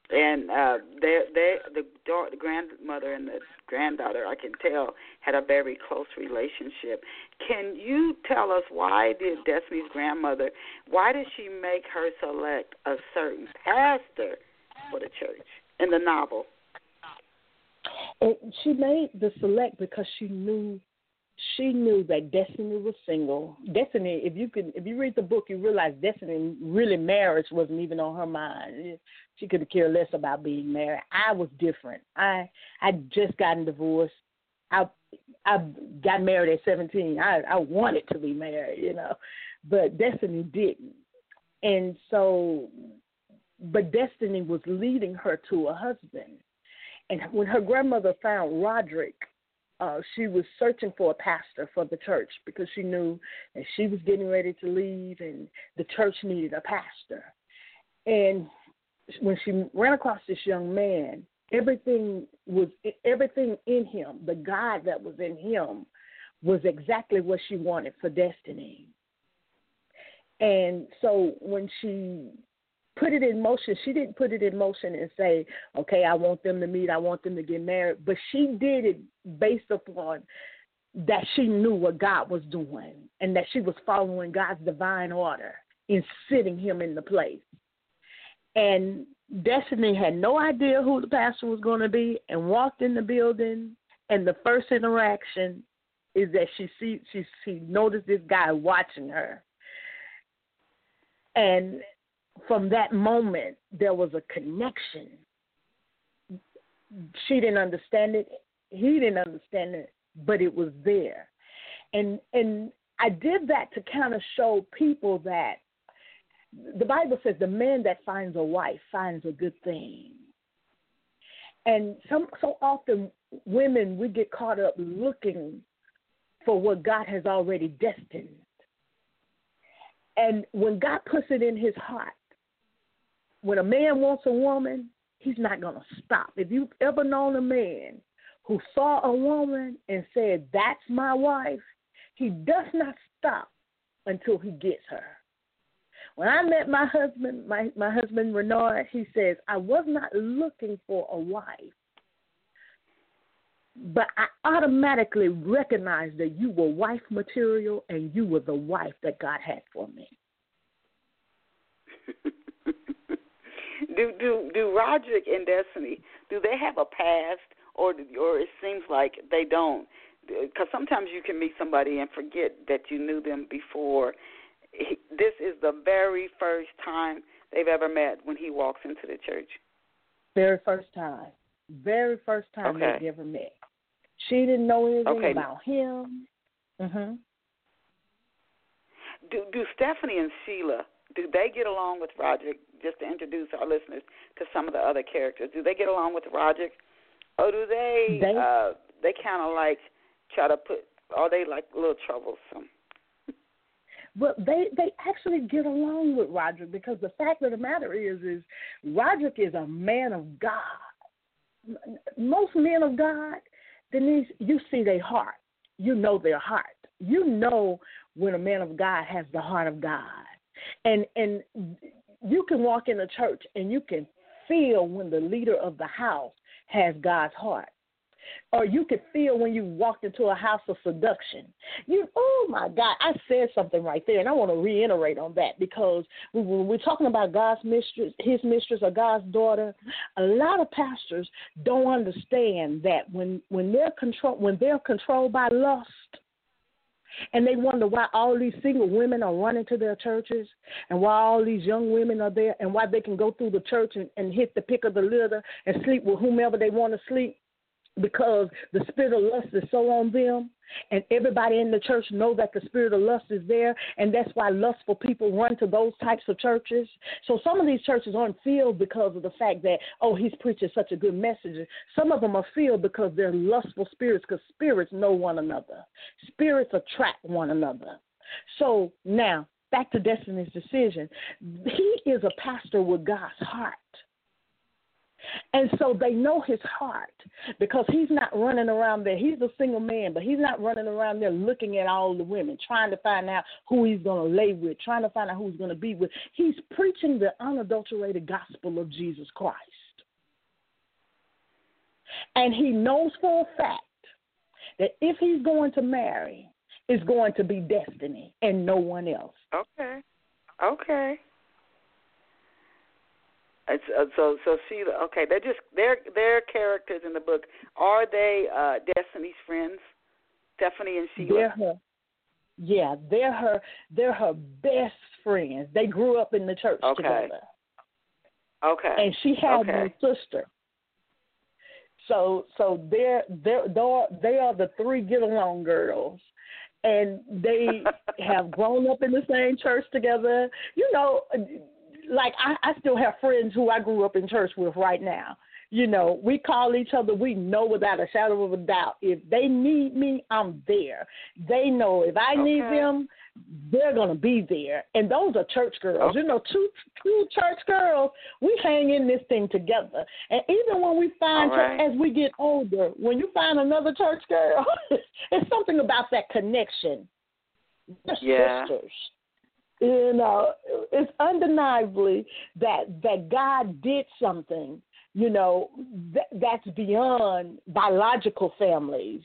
and uh, they they the, the grandmother and the granddaughter, I can tell, had a very close relationship. Can you tell us why did Destiny's grandmother, why did she make her select a certain pastor for the church in the novel? She made the select because she knew she knew that Destiny was single. Destiny, if you could, if you read the book, you realize Destiny really marriage wasn't even on her mind. She could have cared less about being married. I was different. I I just gotten divorced. I I got married at seventeen. I I wanted to be married, you know, but Destiny didn't. And so, but Destiny was leading her to a husband. And when her grandmother found Roderick uh, she was searching for a pastor for the church because she knew that she was getting ready to leave and the church needed a pastor. And when she ran across this young man, everything was everything in him, the God that was in him, was exactly what she wanted for destiny. And so when she put it in motion, she didn't put it in motion and say, okay, I want them to meet, I want them to get married. But she did it based upon that she knew what God was doing and that she was following God's divine order in sitting him in the place. And Destiny had no idea who the pastor was going to be and walked in the building. And the first interaction is that she see she she noticed this guy watching her. And from that moment, there was a connection. She didn't understand it. He didn't understand it, but it was there. And and I did that to kind of show people that the Bible says the man that finds a wife finds a good thing. And some so often women we get caught up looking for what God has already destined. And when God puts it in his heart, when a man wants a woman, he's not going to stop. If you've ever known a man who saw a woman and said, That's my wife, he does not stop until he gets her. When I met my husband, my, my husband Reynard, he says, I was not looking for a wife, but I automatically recognized that you were wife material and you were the wife that God had for me. do do do Roderick and Destiny do they have a past or or it seems like they don't? Because sometimes you can meet somebody and forget that you knew them before. He, this is the very first time they've ever met when he walks into the church. Very first time. Very first time okay. they've ever met. She didn't know anything okay. about him. Mhm. Do do Stephanie and Sheila do they get along with Roderick? Just to introduce our listeners to some of the other characters, do they get along with Roderick, or do they they, uh, they kind of like try to put? Are they like a little troublesome? Well, they they actually get along with Roderick because the fact of the matter is, is Roderick is a man of God. Most men of God, Denise, you see their heart. You know their heart. You know when a man of God has the heart of God and and you can walk in a church and you can feel when the leader of the house has God's heart. Or you could feel when you walked into a house of seduction. You, oh my God, I said something right there, and I want to reiterate on that because when we're talking about God's mistress, His mistress, or God's daughter, a lot of pastors don't understand that when when they're control when they're controlled by lust, and they wonder why all these single women are running to their churches and why all these young women are there and why they can go through the church and, and hit the pick of the litter and sleep with whomever they want to sleep because the spirit of lust is so on them and everybody in the church know that the spirit of lust is there and that's why lustful people run to those types of churches. So some of these churches aren't filled because of the fact that oh he's preaching such a good message. Some of them are filled because they're lustful spirits because spirits know one another. Spirits attract one another. So now back to destiny's decision. He is a pastor with god's heart and so they know his heart because he's not running around there. He's a single man, but he's not running around there looking at all the women, trying to find out who he's going to lay with, trying to find out who he's going to be with. He's preaching the unadulterated gospel of Jesus Christ. And he knows for a fact that if he's going to marry, it's going to be destiny and no one else. Okay. Okay. It's, uh, so so Sheila. Okay, they're just they're they're characters in the book. Are they uh, Destiny's friends, Stephanie and Sheila? They're her. Yeah, they're her. They're her best friends. They grew up in the church okay. together. Okay. And she had okay. sister. So so they're they're they're they are the three get along girls and they have grown up in the same church together. You know, like I, I still have friends who I grew up in church with right now. You know, we call each other. We know without a shadow of a doubt if they need me, I'm there. They know if I okay. need them, they're gonna be there. And those are church girls. Okay. You know, two two church girls. We hang in this thing together. And even when we find right. church, as we get older, when you find another church girl, it's something about that connection. They're yeah. sisters You know, it's undeniably that that God did something. You know, that, that's beyond biological families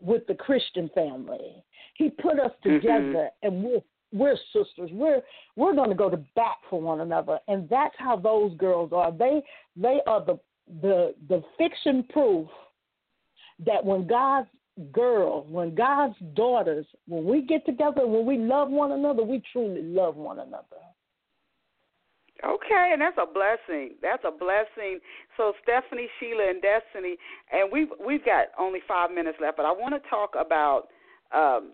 with the Christian family. He put us mm-hmm. together, mm-hmm. and we're we're sisters. We're we're going to go to bat for one another, and that's how those girls are. They they are the the the fiction proof that when God's girls, when God's daughters, when we get together, when we love one another, we truly love one another. Okay, and that's a blessing. That's a blessing. So Stephanie, Sheila, and Destiny, and we've we've got only five minutes left, but I want to talk about um,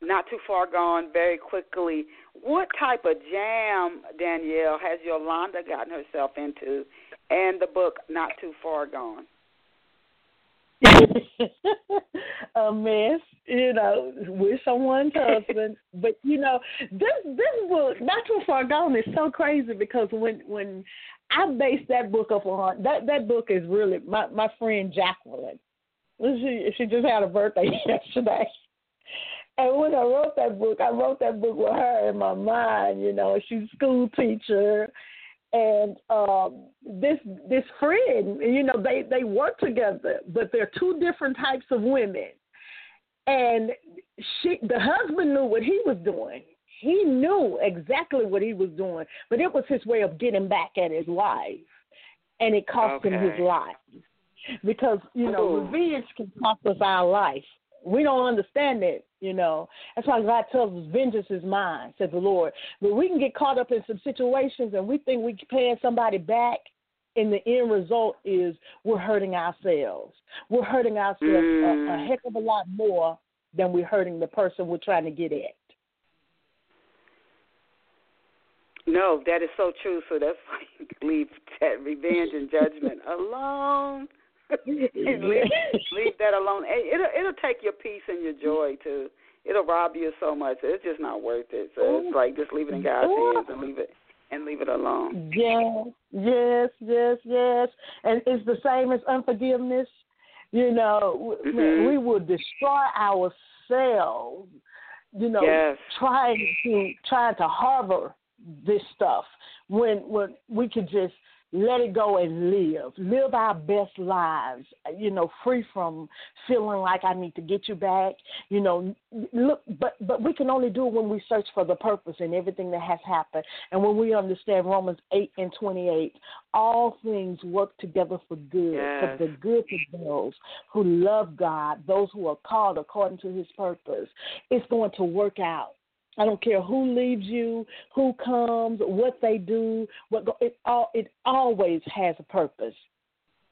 not too far gone very quickly. What type of jam, Danyelle, has Yolanda gotten herself into, and the book Not Too Far Gone? a mess, you know, with someone's husband. but you know, this this book, not too far gone, is so crazy because when when I based that book up on that that book is really my my friend Jacqueline. She she just had a birthday yesterday. And when I wrote that book, I wrote that book with her in my mind. You know, she's a school teacher, and um, this this friend, you know, they they work together, but they're two different types of women. And she, the husband knew what he was doing. He knew exactly what he was doing, but it was his way of getting back at his wife, and it cost okay. him his life. Because you know, Ooh. revenge can cost us our life. We don't understand it, you know. That's why God tells us, "Vengeance is mine," says the Lord. But we can get caught up in some situations, and we think we're paying somebody back, and the end result is we're hurting ourselves. We're hurting ourselves mm. a, a mm. heck of a lot more than we're hurting the person we're trying to get at. No, that is so true. So that's why you leave that revenge and judgment alone. leave, leave that alone. It'll it'll take your peace and your joy too. It'll rob you so much. It's just not worth it. So it's like just leave it in God's hands and leave it and leave it alone. Yes, yes, yes, yes. And it's the same as unforgiveness. You know, mm-hmm. we will destroy ourselves. You know, yes. trying to trying to harbor this stuff when when we could just let it go and live. Live our best lives, you know, free from feeling like I need to get you back. You know, look, but but we can only do it when we search for the purpose in everything that has happened, and when we understand Romans eight and twenty eight, all things work together for good, yes. for the good of those who love God, those who are called according to His purpose. It's going to work out. I don't care who leaves you, who comes, what they do. What go, it all it always has a purpose.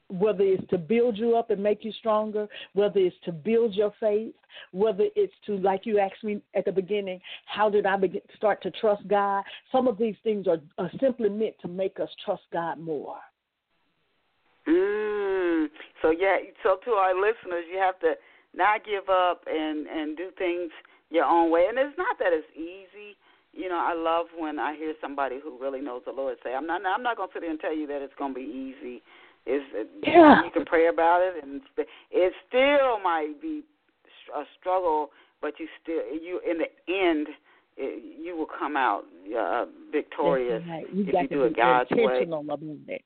Whether it's to build you up and make you stronger, whether it's to build your faith, whether it's to, like you asked me at the beginning, how did I begin, start to trust God? Some of these things are, are simply meant to make us trust God more. Mm. So yeah, so to our listeners, you have to not give up and and do things your own way. And it's not that it's easy. You know, I love when I hear somebody who really knows the Lord say, "I'm not. I'm not going to sit there and tell you that it's going to be easy. Is yeah. you can pray about it, and it still might be a struggle, but you still you in the end." It, you will come out uh, victorious right. you if you do it God's way. About it.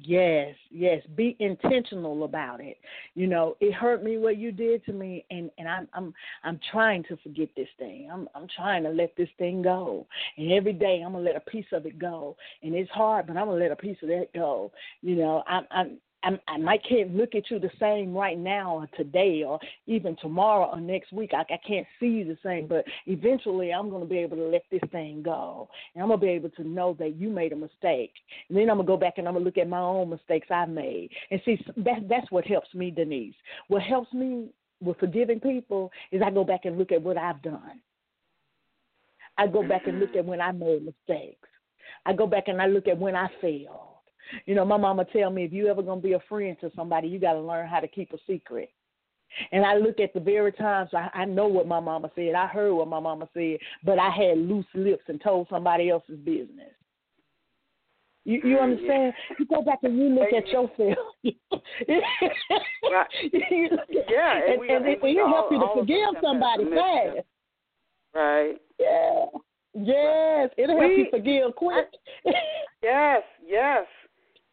Yes, yes. Be intentional about it. You know, it hurt me what you did to me and and I'm I'm I'm trying to forget this thing. I'm I'm trying to let this thing go. And every day I'm to let a piece of it go. And it's hard, but I'm to let a piece of that go. You know, I'm I'm I'm, I might can't look at you the same right now or today or even tomorrow or next week. I, I can't see you the same, but eventually I'm going to be able to let this thing go. And I'm going to be able to know that you made a mistake. And then I'm going to go back and I'm going to look at my own mistakes I made. And see, that, that's what helps me, Denise. What helps me with forgiving people is I go back and look at what I've done. I go back and look at when I made mistakes. I go back and I look at when I failed. You know, my mama tell me if you ever gonna be a friend to somebody, you got to learn how to keep a secret. And I look at the very times I, I know what my mama said. I heard what my mama said, but I had loose lips and told somebody else's business. You you understand? You go back and you look at yourself. right. you yeah, and, and, and, and, and it help you to forgive somebody fast. Right. Yeah. Yes, it'll help we, you forgive quick. yes, yes,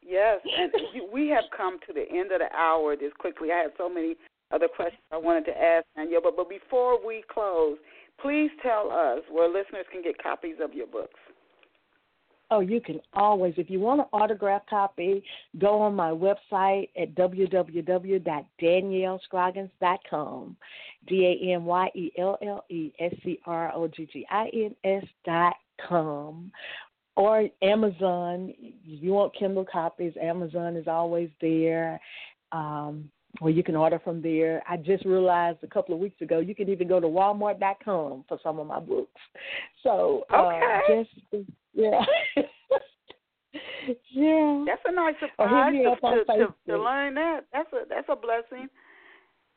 yes. And we have come to the end of the hour this quickly. I have so many other questions I wanted to ask Danyelle, but but before we close, please tell us where listeners can get copies of your books. Oh, you can always, if you want an autograph copy, go on my website at www.danyellescroggins.com. D A N Y E L L E S C R O G G I N S dot com. Or Amazon. If you want Kindle copies, Amazon is always there. Um, or you can order from there. I just realized a couple of weeks ago you can even go to Walmart.com for some of my books. So uh, okay. uh, just yeah. yeah. That's a nice surprise to, to, to, to, learn that. That's a that's a blessing.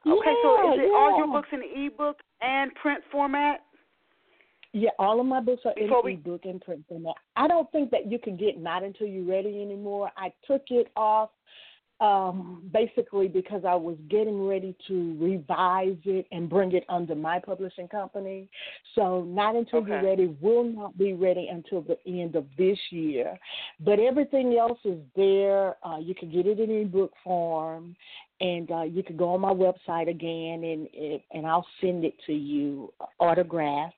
Okay, yeah, so is it yeah. all your books in ebook and print format? Yeah, all of my books are Before in we... ebook and print format. I don't think that you can get not until you're ready anymore. I took it off um, basically because I was getting ready to revise it and bring it under my publishing company. So not until okay. you're ready will not be ready until the end of this year. But everything else is there. Uh, you can get it in ebook form, and uh, you can go on my website again, and and I'll send it to you autographed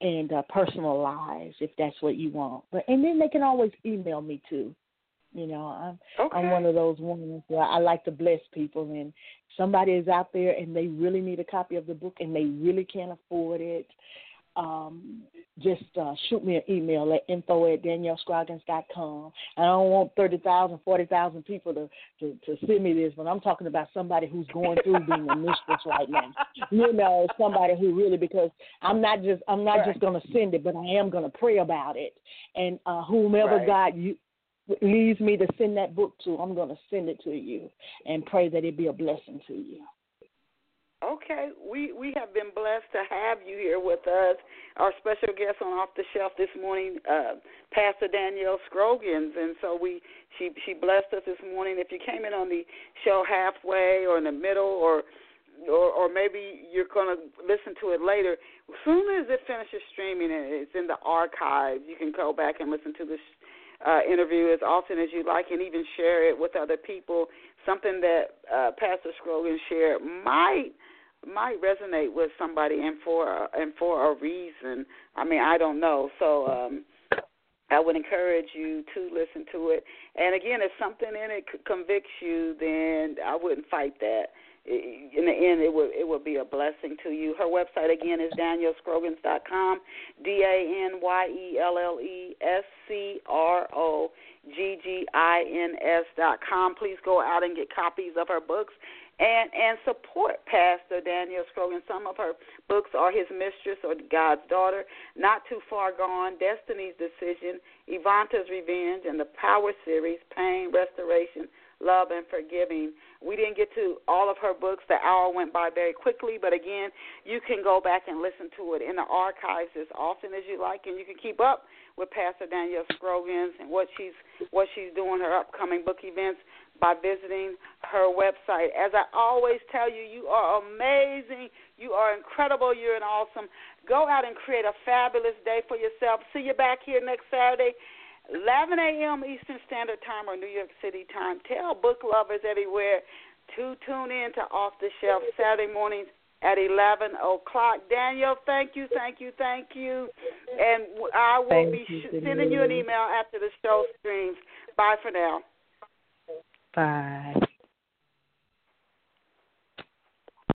and uh, personalized if that's what you want. But and then they can always email me too. You know, I'm okay. I'm one of those women where I like to bless people and somebody is out there and they really need a copy of the book and they really can't afford it. Um, just uh, shoot me an email at info at danyellescroggins.com. I don't want 30,000, 40,000 people to, to, to send me this, but I'm talking about somebody who's going through being a mistress right now. You know, somebody who really, because I'm not just, I'm not right. just going to send it, but I am going to pray about it. And uh, whomever right. God you, leads me to send that book to, I'm going to send it to you and pray that it be a blessing to you. Okay, we we have been blessed to have you here with us. Our special guest on Off the Shelf this morning, uh, Pastor Danyelle Scroggins, and so we she she blessed us this morning. If you came in on the show halfway or in the middle, or or, or maybe you're going to listen to it later. As soon as it finishes streaming and it's in the archives, you can go back and listen to this uh, interview as often as you like and even share it with other people. Something that uh, Pastor Scroggins shared might might resonate with somebody and for and for a reason. I mean, I don't know. So um I would encourage you to listen to it. And again, if something in it convicts you, then I wouldn't fight that in the end, it will it will be a blessing to you. Her website again is danyellescroggins.com, D A N Y E L L E S C R O G G I N S dot com. Please go out and get copies of her books and and support Pastor Danyelle Scroggins. Some of her books are His Mistress or God's Daughter, Not Too Far Gone, Destiny's Decision, Evonta's Revenge, and the Power Series, Pain, Restoration, Love, and Forgiving. We didn't get to all of her books. The hour went by very quickly, but again, you can go back and listen to it in the archives as often as you like, and you can keep up with Pastor Danyelle Scroggins and what she's what she's doing, her upcoming book events by visiting her website. As I always tell you, you are amazing. You are incredible. You're an awesome. Go out and create a fabulous day for yourself. See you back here next Saturday. 11 a.m. Eastern Standard Time or New York City time. Tell book lovers everywhere to tune in to Off the Shelf Saturday mornings at 11 o'clock. Daniel, thank you, thank you, thank you. And I will thank be you, sending you an email after the show streams. Bye for now. Bye.